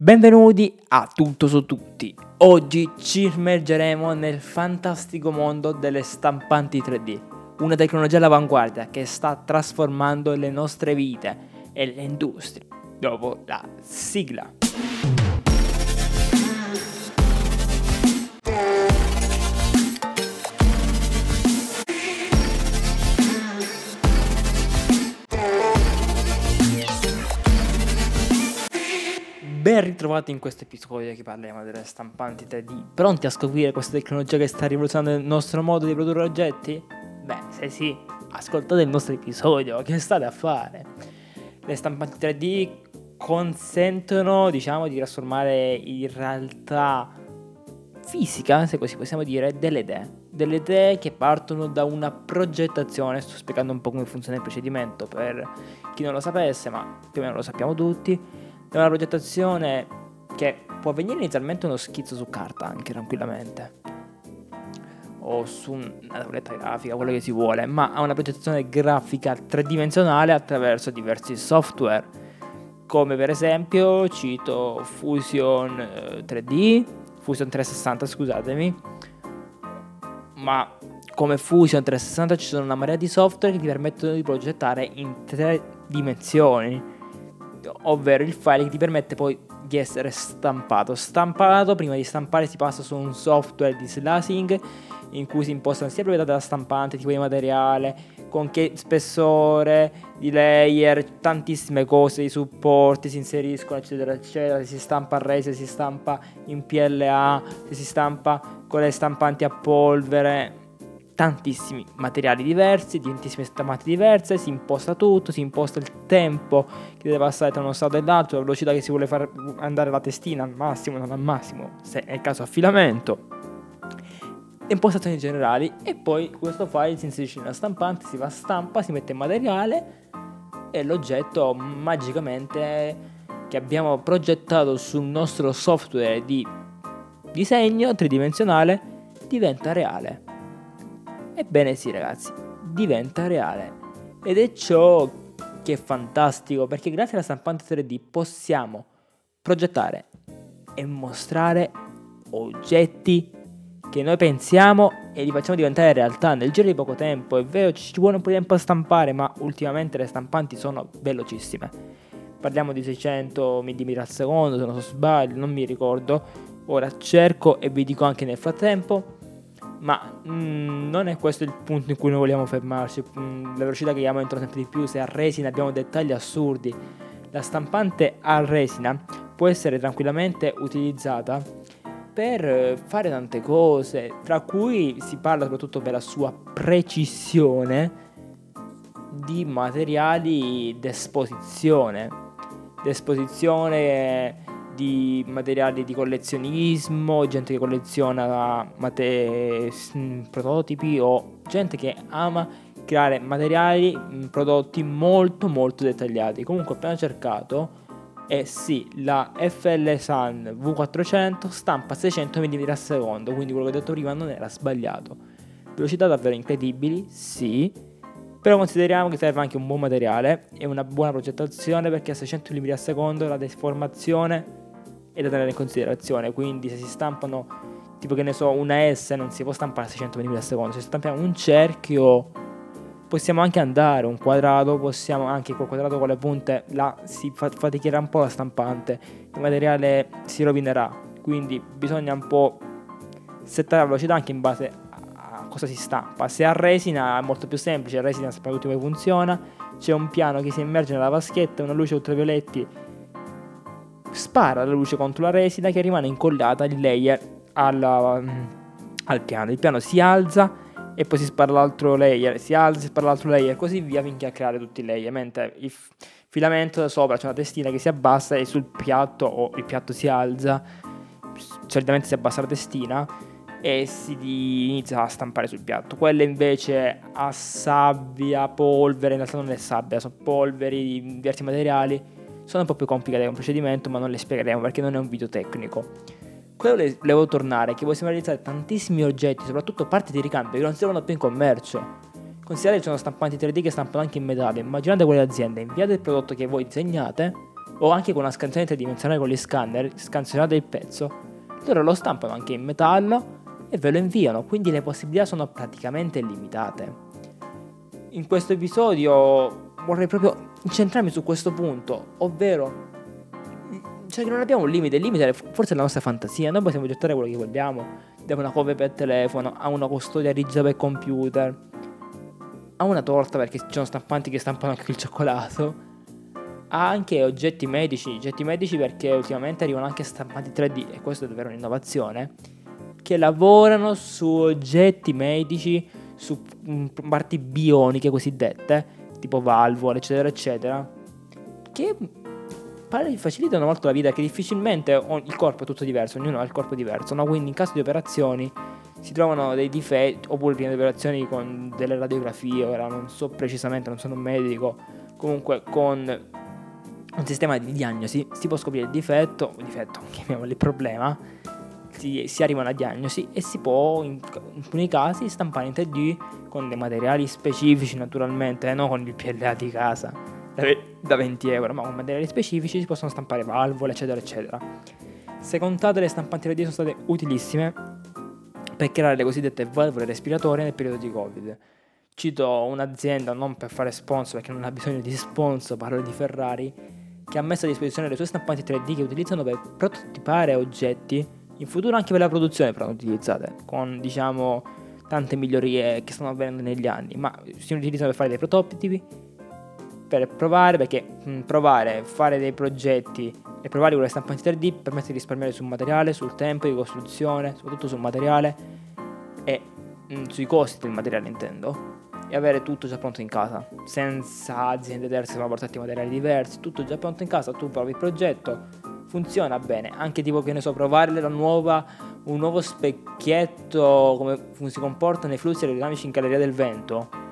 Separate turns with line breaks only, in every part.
Benvenuti a Tutto su Tutti. Oggi ci immergeremo nel fantastico mondo delle stampanti 3D, una tecnologia all'avanguardia che sta trasformando le nostre vite e le industrie. Dopo la sigla. Ben ritrovati in questo episodio che parliamo delle stampanti 3D. Pronti a scoprire questa tecnologia che sta rivoluzionando il nostro modo di produrre oggetti? Beh, se sì, ascoltate il nostro episodio, che state a fare? Le stampanti 3D consentono, diciamo, di trasformare in realtà fisica, se così possiamo dire, delle idee. Delle idee che partono da una progettazione, sto spiegando un po' come funziona il procedimento per chi non lo sapesse, ma più o meno lo sappiamo tutti è una progettazione che può avvenire inizialmente uno schizzo su carta anche tranquillamente. O su una tavoletta grafica, quello che si vuole, ma ha una progettazione grafica tridimensionale attraverso diversi software, come per esempio cito Fusion 3D, eh, Fusion 360 scusatemi, ma come Fusion 360 ci sono una marea di software che ti permettono di progettare in tre dimensioni ovvero il file che ti permette poi di essere stampato. Stampato, prima di stampare si passa su un software di slicing in cui si impostano sia proprietà della stampante, tipo di materiale, con che spessore, di layer, tantissime cose, i supporti si inseriscono, eccetera, eccetera. Se si stampa a resin, si stampa in PLA, se si stampa con le stampanti a polvere tantissimi materiali diversi, di tantissime stampate diverse, si imposta tutto, si imposta il tempo che deve passare tra uno stato e l'altro, la velocità che si vuole far andare la testina al massimo, non al massimo, se è il caso affilamento, impostazioni generali e poi questo file si inserisce nella stampante, si va a stampa, si mette in materiale e l'oggetto magicamente che abbiamo progettato sul nostro software di disegno tridimensionale diventa reale. Ebbene sì ragazzi, diventa reale. Ed è ciò che è fantastico perché grazie alla stampante 3D possiamo progettare e mostrare oggetti che noi pensiamo e li facciamo diventare realtà nel giro di poco tempo. È vero, ci vuole un po' di tempo a stampare, ma ultimamente le stampanti sono velocissime. Parliamo di 600 mm al secondo, se non sbaglio, non mi ricordo. Ora cerco e vi dico anche nel frattempo. Ma mm, non è questo il punto in cui noi vogliamo fermarci. Mm, la velocità che aumentano sempre di più. Se a resina abbiamo dettagli assurdi, la stampante a resina può essere tranquillamente utilizzata per fare tante cose, tra cui si parla soprattutto per la sua precisione di materiali d'esposizione. D'esposizione di materiali di collezionismo, gente che colleziona mate- prototipi o gente che ama creare materiali, prodotti molto molto dettagliati. Comunque ho appena cercato e sì, la FL Sun V400 stampa 600 mm al secondo, quindi quello che ho detto prima non era sbagliato. Velocità davvero incredibili, sì, però consideriamo che serve anche un buon materiale e una buona progettazione perché a 600 mm al secondo la deformazione è da tenere in considerazione. Quindi se si stampano, tipo che ne so, una S non si può stampare a 600 mm al secondo. Se stampiamo un cerchio possiamo anche andare, un quadrato, possiamo anche col quadrato con le punte, là si faticherà un po' la stampante, il materiale si rovinerà. Quindi bisogna un po' settare la velocità anche in base a cosa si stampa. Se a resina è molto più semplice, a resina sappiamo tutti come funziona. C'è un piano che si immerge nella vaschetta, una luce ultravioletti spara la luce contro la resina che rimane incollata il layer alla, mm, al piano. Il piano si alza e poi si spara l'altro layer, si alza, si spara l'altro layer, così via finché a creare tutti i layer. Mentre il filamento da sopra c'è una testina che si abbassa e sul piatto o il piatto si alza, solitamente si abbassa la testina e si inizia a stampare sul piatto. Quelle invece a sabbia, polvere, in realtà non è sabbia, sono polveri di diversi materiali sono un po' più complicate come procedimento, ma non le spiegheremo perché non è un video tecnico. Quello che volevo tornare è che possiamo realizzare tantissimi oggetti, soprattutto parti di ricambio che non si trovano più in commercio. Considerate che ci sono stampanti 3D che stampano anche in metallo. Immaginate quelle aziende, inviate il prodotto che voi disegnate o anche con una scansione tridimensionale con gli scanner, scansionate il pezzo, loro lo stampano anche in metallo e ve lo inviano, quindi le possibilità sono praticamente illimitate. In questo episodio vorrei proprio incentrarmi su questo punto, ovvero cioè non abbiamo un limite, il limite è forse la nostra fantasia, noi possiamo gettare quello che vogliamo, da una cover per telefono, a una custodia rigia per computer, a una torta perché ci sono stampanti che stampano anche il cioccolato, a anche oggetti medici, oggetti medici perché ultimamente arrivano anche stampanti 3D e questo è davvero un'innovazione che lavorano su oggetti medici, su mm, parti bioniche cosiddette, tipo valvole, eccetera, eccetera, che facilitano molto la vita, che difficilmente il corpo è tutto diverso, ognuno ha il corpo diverso, no? Quindi in caso di operazioni si trovano dei difetti, oppure prima di operazioni con delle radiografie, ora non so precisamente, non sono un medico, comunque con un sistema di diagnosi si può scoprire il difetto, il difetto, chiamiamolo il problema, si, si arriva a una diagnosi e si può in, in alcuni casi stampare in 3D con dei materiali specifici naturalmente, eh, non con il PLA di casa da, da 20 euro, ma con materiali specifici si possono stampare valvole eccetera eccetera. Se contate le stampanti 3D sono state utilissime per creare le cosiddette valvole respiratorie nel periodo di Covid. Cito un'azienda, non per fare sponsor perché non ha bisogno di sponsor, parlo di Ferrari, che ha messo a disposizione le sue stampanti 3D che utilizzano per prototipare oggetti in futuro anche per la produzione verranno utilizzate, con diciamo tante migliorie che stanno avvenendo negli anni, ma si utilizzano per fare dei prototipi, per provare, perché mh, provare, fare dei progetti e provare con le stampanti 3D permette di risparmiare sul materiale, sul tempo di costruzione, soprattutto sul materiale e mh, sui costi del materiale intendo e avere tutto già pronto in casa, senza aziende terze che vanno a portarti materiali diversi, tutto già pronto in casa, tu provi il progetto, funziona bene. Anche tipo che ne so, provare la nuova, un nuovo specchietto, come si comportano i flussi aerodinamici in galleria del vento.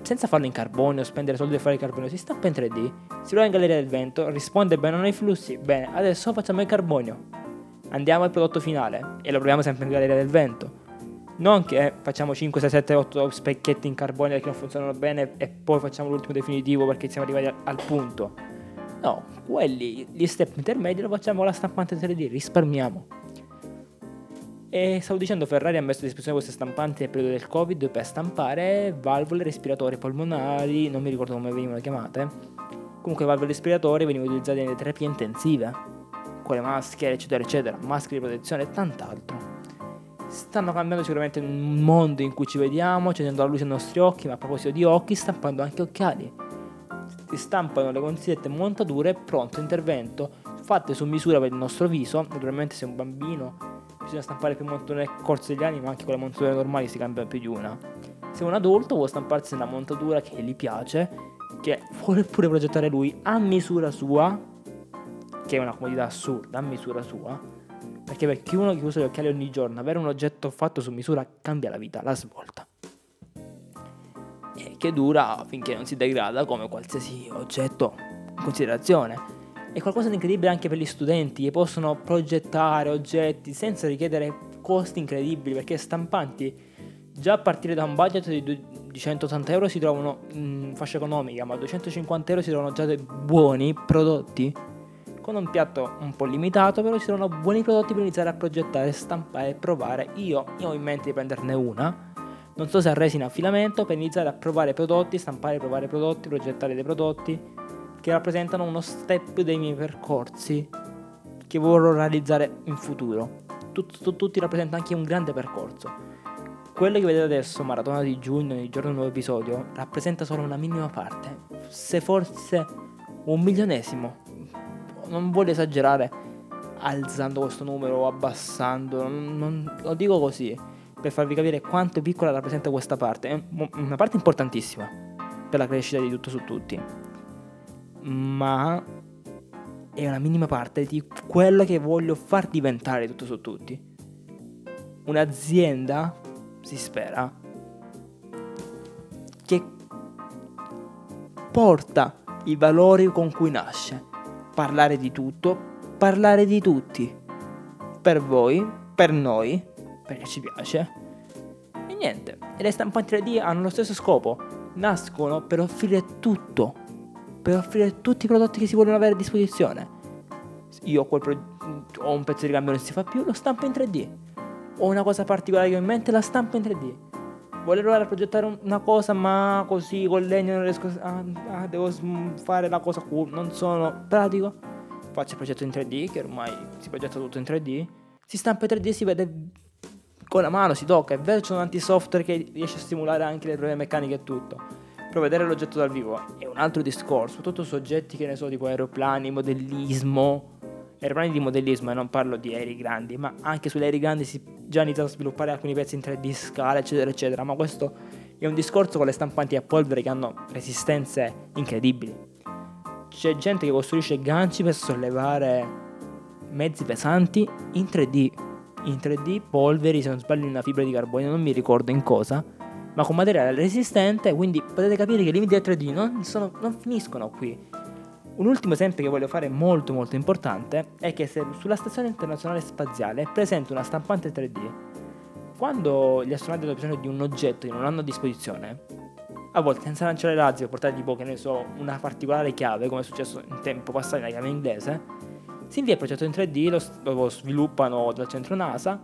Senza farlo in carbonio, spendere soldi per fare il carbonio, si stampa in 3D, si prova in galleria del vento, risponde bene ai flussi. Bene, adesso facciamo il carbonio. Andiamo al prodotto finale e lo proviamo sempre in galleria del vento. Non che facciamo 5, 6, 7, 8 specchietti in carbonio che non funzionano bene e poi facciamo l'ultimo definitivo perché siamo arrivati al punto No, quelli, gli step intermedi lo facciamo con la stampante 3D, risparmiamo. E stavo dicendo, Ferrari ha messo a disposizione queste stampanti nel periodo del Covid per stampare valvole respiratori polmonari, non mi ricordo come venivano chiamate. Comunque valvole respiratori venivano utilizzate nelle terapie intensive, con le maschere, eccetera, eccetera, maschere di protezione e tant'altro. Stanno cambiando sicuramente il mondo in cui ci vediamo, accendendo la luce ai nostri occhi, ma a proposito di occhi, stampando anche occhiali si stampano le cosiddette montature pronto intervento fatte su misura per il nostro viso. Naturalmente se un bambino bisogna stampare più montature nel corso degli anni, ma anche con le montature normali si cambia più di una. Se un adulto vuole stamparsi una montatura che gli piace, che vuole pure progettare lui a misura sua, che è una comodità assurda, a misura sua, perché per chi uno che usa gli occhiali ogni giorno, avere un oggetto fatto su misura cambia la vita, la svolta che dura finché non si degrada come qualsiasi oggetto in considerazione. È qualcosa di incredibile anche per gli studenti che possono progettare oggetti senza richiedere costi incredibili perché stampanti già a partire da un budget di 180 euro si trovano in fascia economica ma a 250 euro si trovano già dei buoni prodotti con un piatto un po' limitato però ci sono buoni prodotti per iniziare a progettare, stampare e provare io, io ho in mente di prenderne una non so se a resina a filamento per iniziare a provare prodotti, stampare, provare prodotti, progettare dei prodotti che rappresentano uno step dei miei percorsi che vorrò realizzare in futuro. Tut, tut, tutti rappresentano anche un grande percorso. Quello che vedete adesso, Maratona di giugno, il giorno del nuovo episodio, rappresenta solo una minima parte, se forse un milionesimo. Non voglio esagerare alzando questo numero o abbassando, non, non, lo dico così per farvi capire quanto piccola rappresenta questa parte. È una parte importantissima per la crescita di tutto su tutti, ma è una minima parte di quello che voglio far diventare tutto su tutti. Un'azienda, si spera, che porta i valori con cui nasce. Parlare di tutto, parlare di tutti. Per voi, per noi perché ci piace. E niente, e le stampanti 3D hanno lo stesso scopo, nascono per offrire tutto, per offrire tutti i prodotti che si vogliono avere a disposizione. Io ho, pro- ho un pezzo di cambio che non si fa più, lo stampo in 3D. Ho una cosa particolare che ho in mente, la stampo in 3D. Voglio provare a progettare una cosa, ma così con legno non riesco a. Ah, devo fare la cosa cool, non sono pratico. Faccio il progetto in 3D, che ormai si progetta tutto in 3D. Si stampa in 3D, si vede con la mano, si tocca. È vero, ci sono tanti software che riesce a simulare anche le prove meccaniche e tutto. Però vedere l'oggetto dal vivo è un altro discorso. Soprattutto soggetti che ne so, tipo aeroplani, modellismo aeroplani di modellismo e non parlo di aerei grandi, ma anche sugli aerei grandi si già iniziano a sviluppare alcuni pezzi in 3D scala, eccetera, eccetera, ma questo è un discorso con le stampanti a polvere che hanno resistenze incredibili. C'è gente che costruisce ganci per sollevare mezzi pesanti in 3D, in 3D polveri, se non sbaglio in una fibra di carbonio, non mi ricordo in cosa, ma con materiale resistente, quindi potete capire che i limiti del 3D non, sono, non finiscono qui. Un ultimo esempio che voglio fare molto molto importante è che sulla Stazione Internazionale Spaziale è presente una stampante 3D, quando gli astronauti hanno bisogno di un oggetto che non hanno a disposizione, a volte senza lanciare razzi o portare tipo, che ne so, una particolare chiave, come è successo in tempo passato nella chiave inglese, si invia il progetto in 3D, lo, lo sviluppano dal centro NASA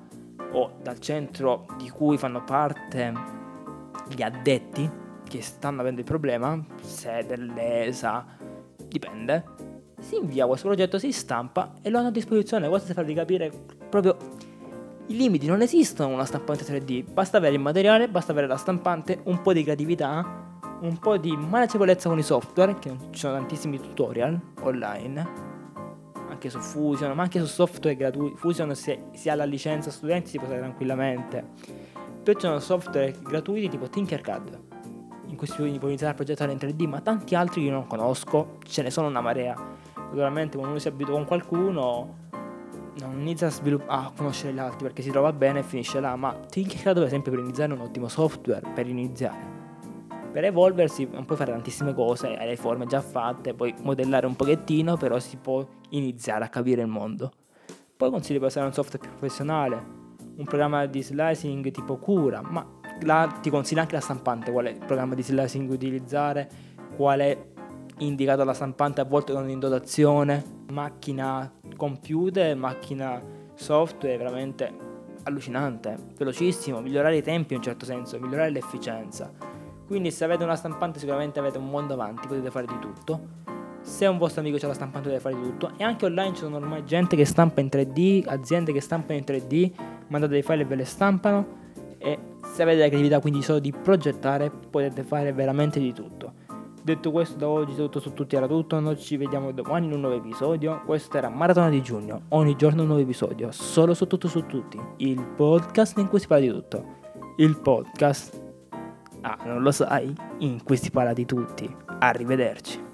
o dal centro di cui fanno parte gli addetti che stanno avendo il problema, se dell'ESA, dipende, si invia questo progetto, si stampa e lo hanno a disposizione. Questo per farvi capire proprio i limiti. Non esistono una stampante 3D, basta avere il materiale, basta avere la stampante, un po' di creatività, un po' di managevolezza con i software, che ci sono tantissimi tutorial online. Anche su Fusion, ma anche su software gratuiti. Fusion, se si ha la licenza studenti, si può usare tranquillamente. Poi ci sono software gratuiti tipo Tinkercad in cui si può iniziare a progettare in 3D, ma tanti altri che non conosco, ce ne sono una marea. Naturalmente quando uno si abitua con qualcuno non inizia a, svilupp- a conoscere gli altri perché si trova bene e finisce là, ma Tinkercad per esempio per iniziare è un ottimo software per iniziare. Per evolversi non puoi fare tantissime cose, hai le forme già fatte, puoi modellare un pochettino, però si può iniziare a capire il mondo. Poi consiglio per usare un software più professionale, un programma di slicing tipo Cura, ma là ti consiglia anche la stampante, quale programma di slicing utilizzare, quale indicato alla stampante a volte non in dotazione, macchina computer, macchina software, veramente allucinante, velocissimo, migliorare i tempi in un certo senso, migliorare l'efficienza. Quindi se avete una stampante sicuramente avete un mondo avanti, potete fare di tutto. Se un vostro amico ha la stampante deve fare di tutto. E anche online ci sono ormai gente che stampa in 3D, aziende che stampano in 3D, mandate dei file e ve le stampano. E se avete la creatività quindi solo di progettare, potete fare veramente di tutto. Detto questo, da oggi tutto su tutti era tutto. Noi ci vediamo domani in un nuovo episodio. Questo era Maratona di giugno. Ogni giorno un nuovo episodio. Solo su tutto su tutti. Il podcast in cui si parla di tutto. Il podcast. Ah, non lo sai? In cui si parla tutti. Arrivederci.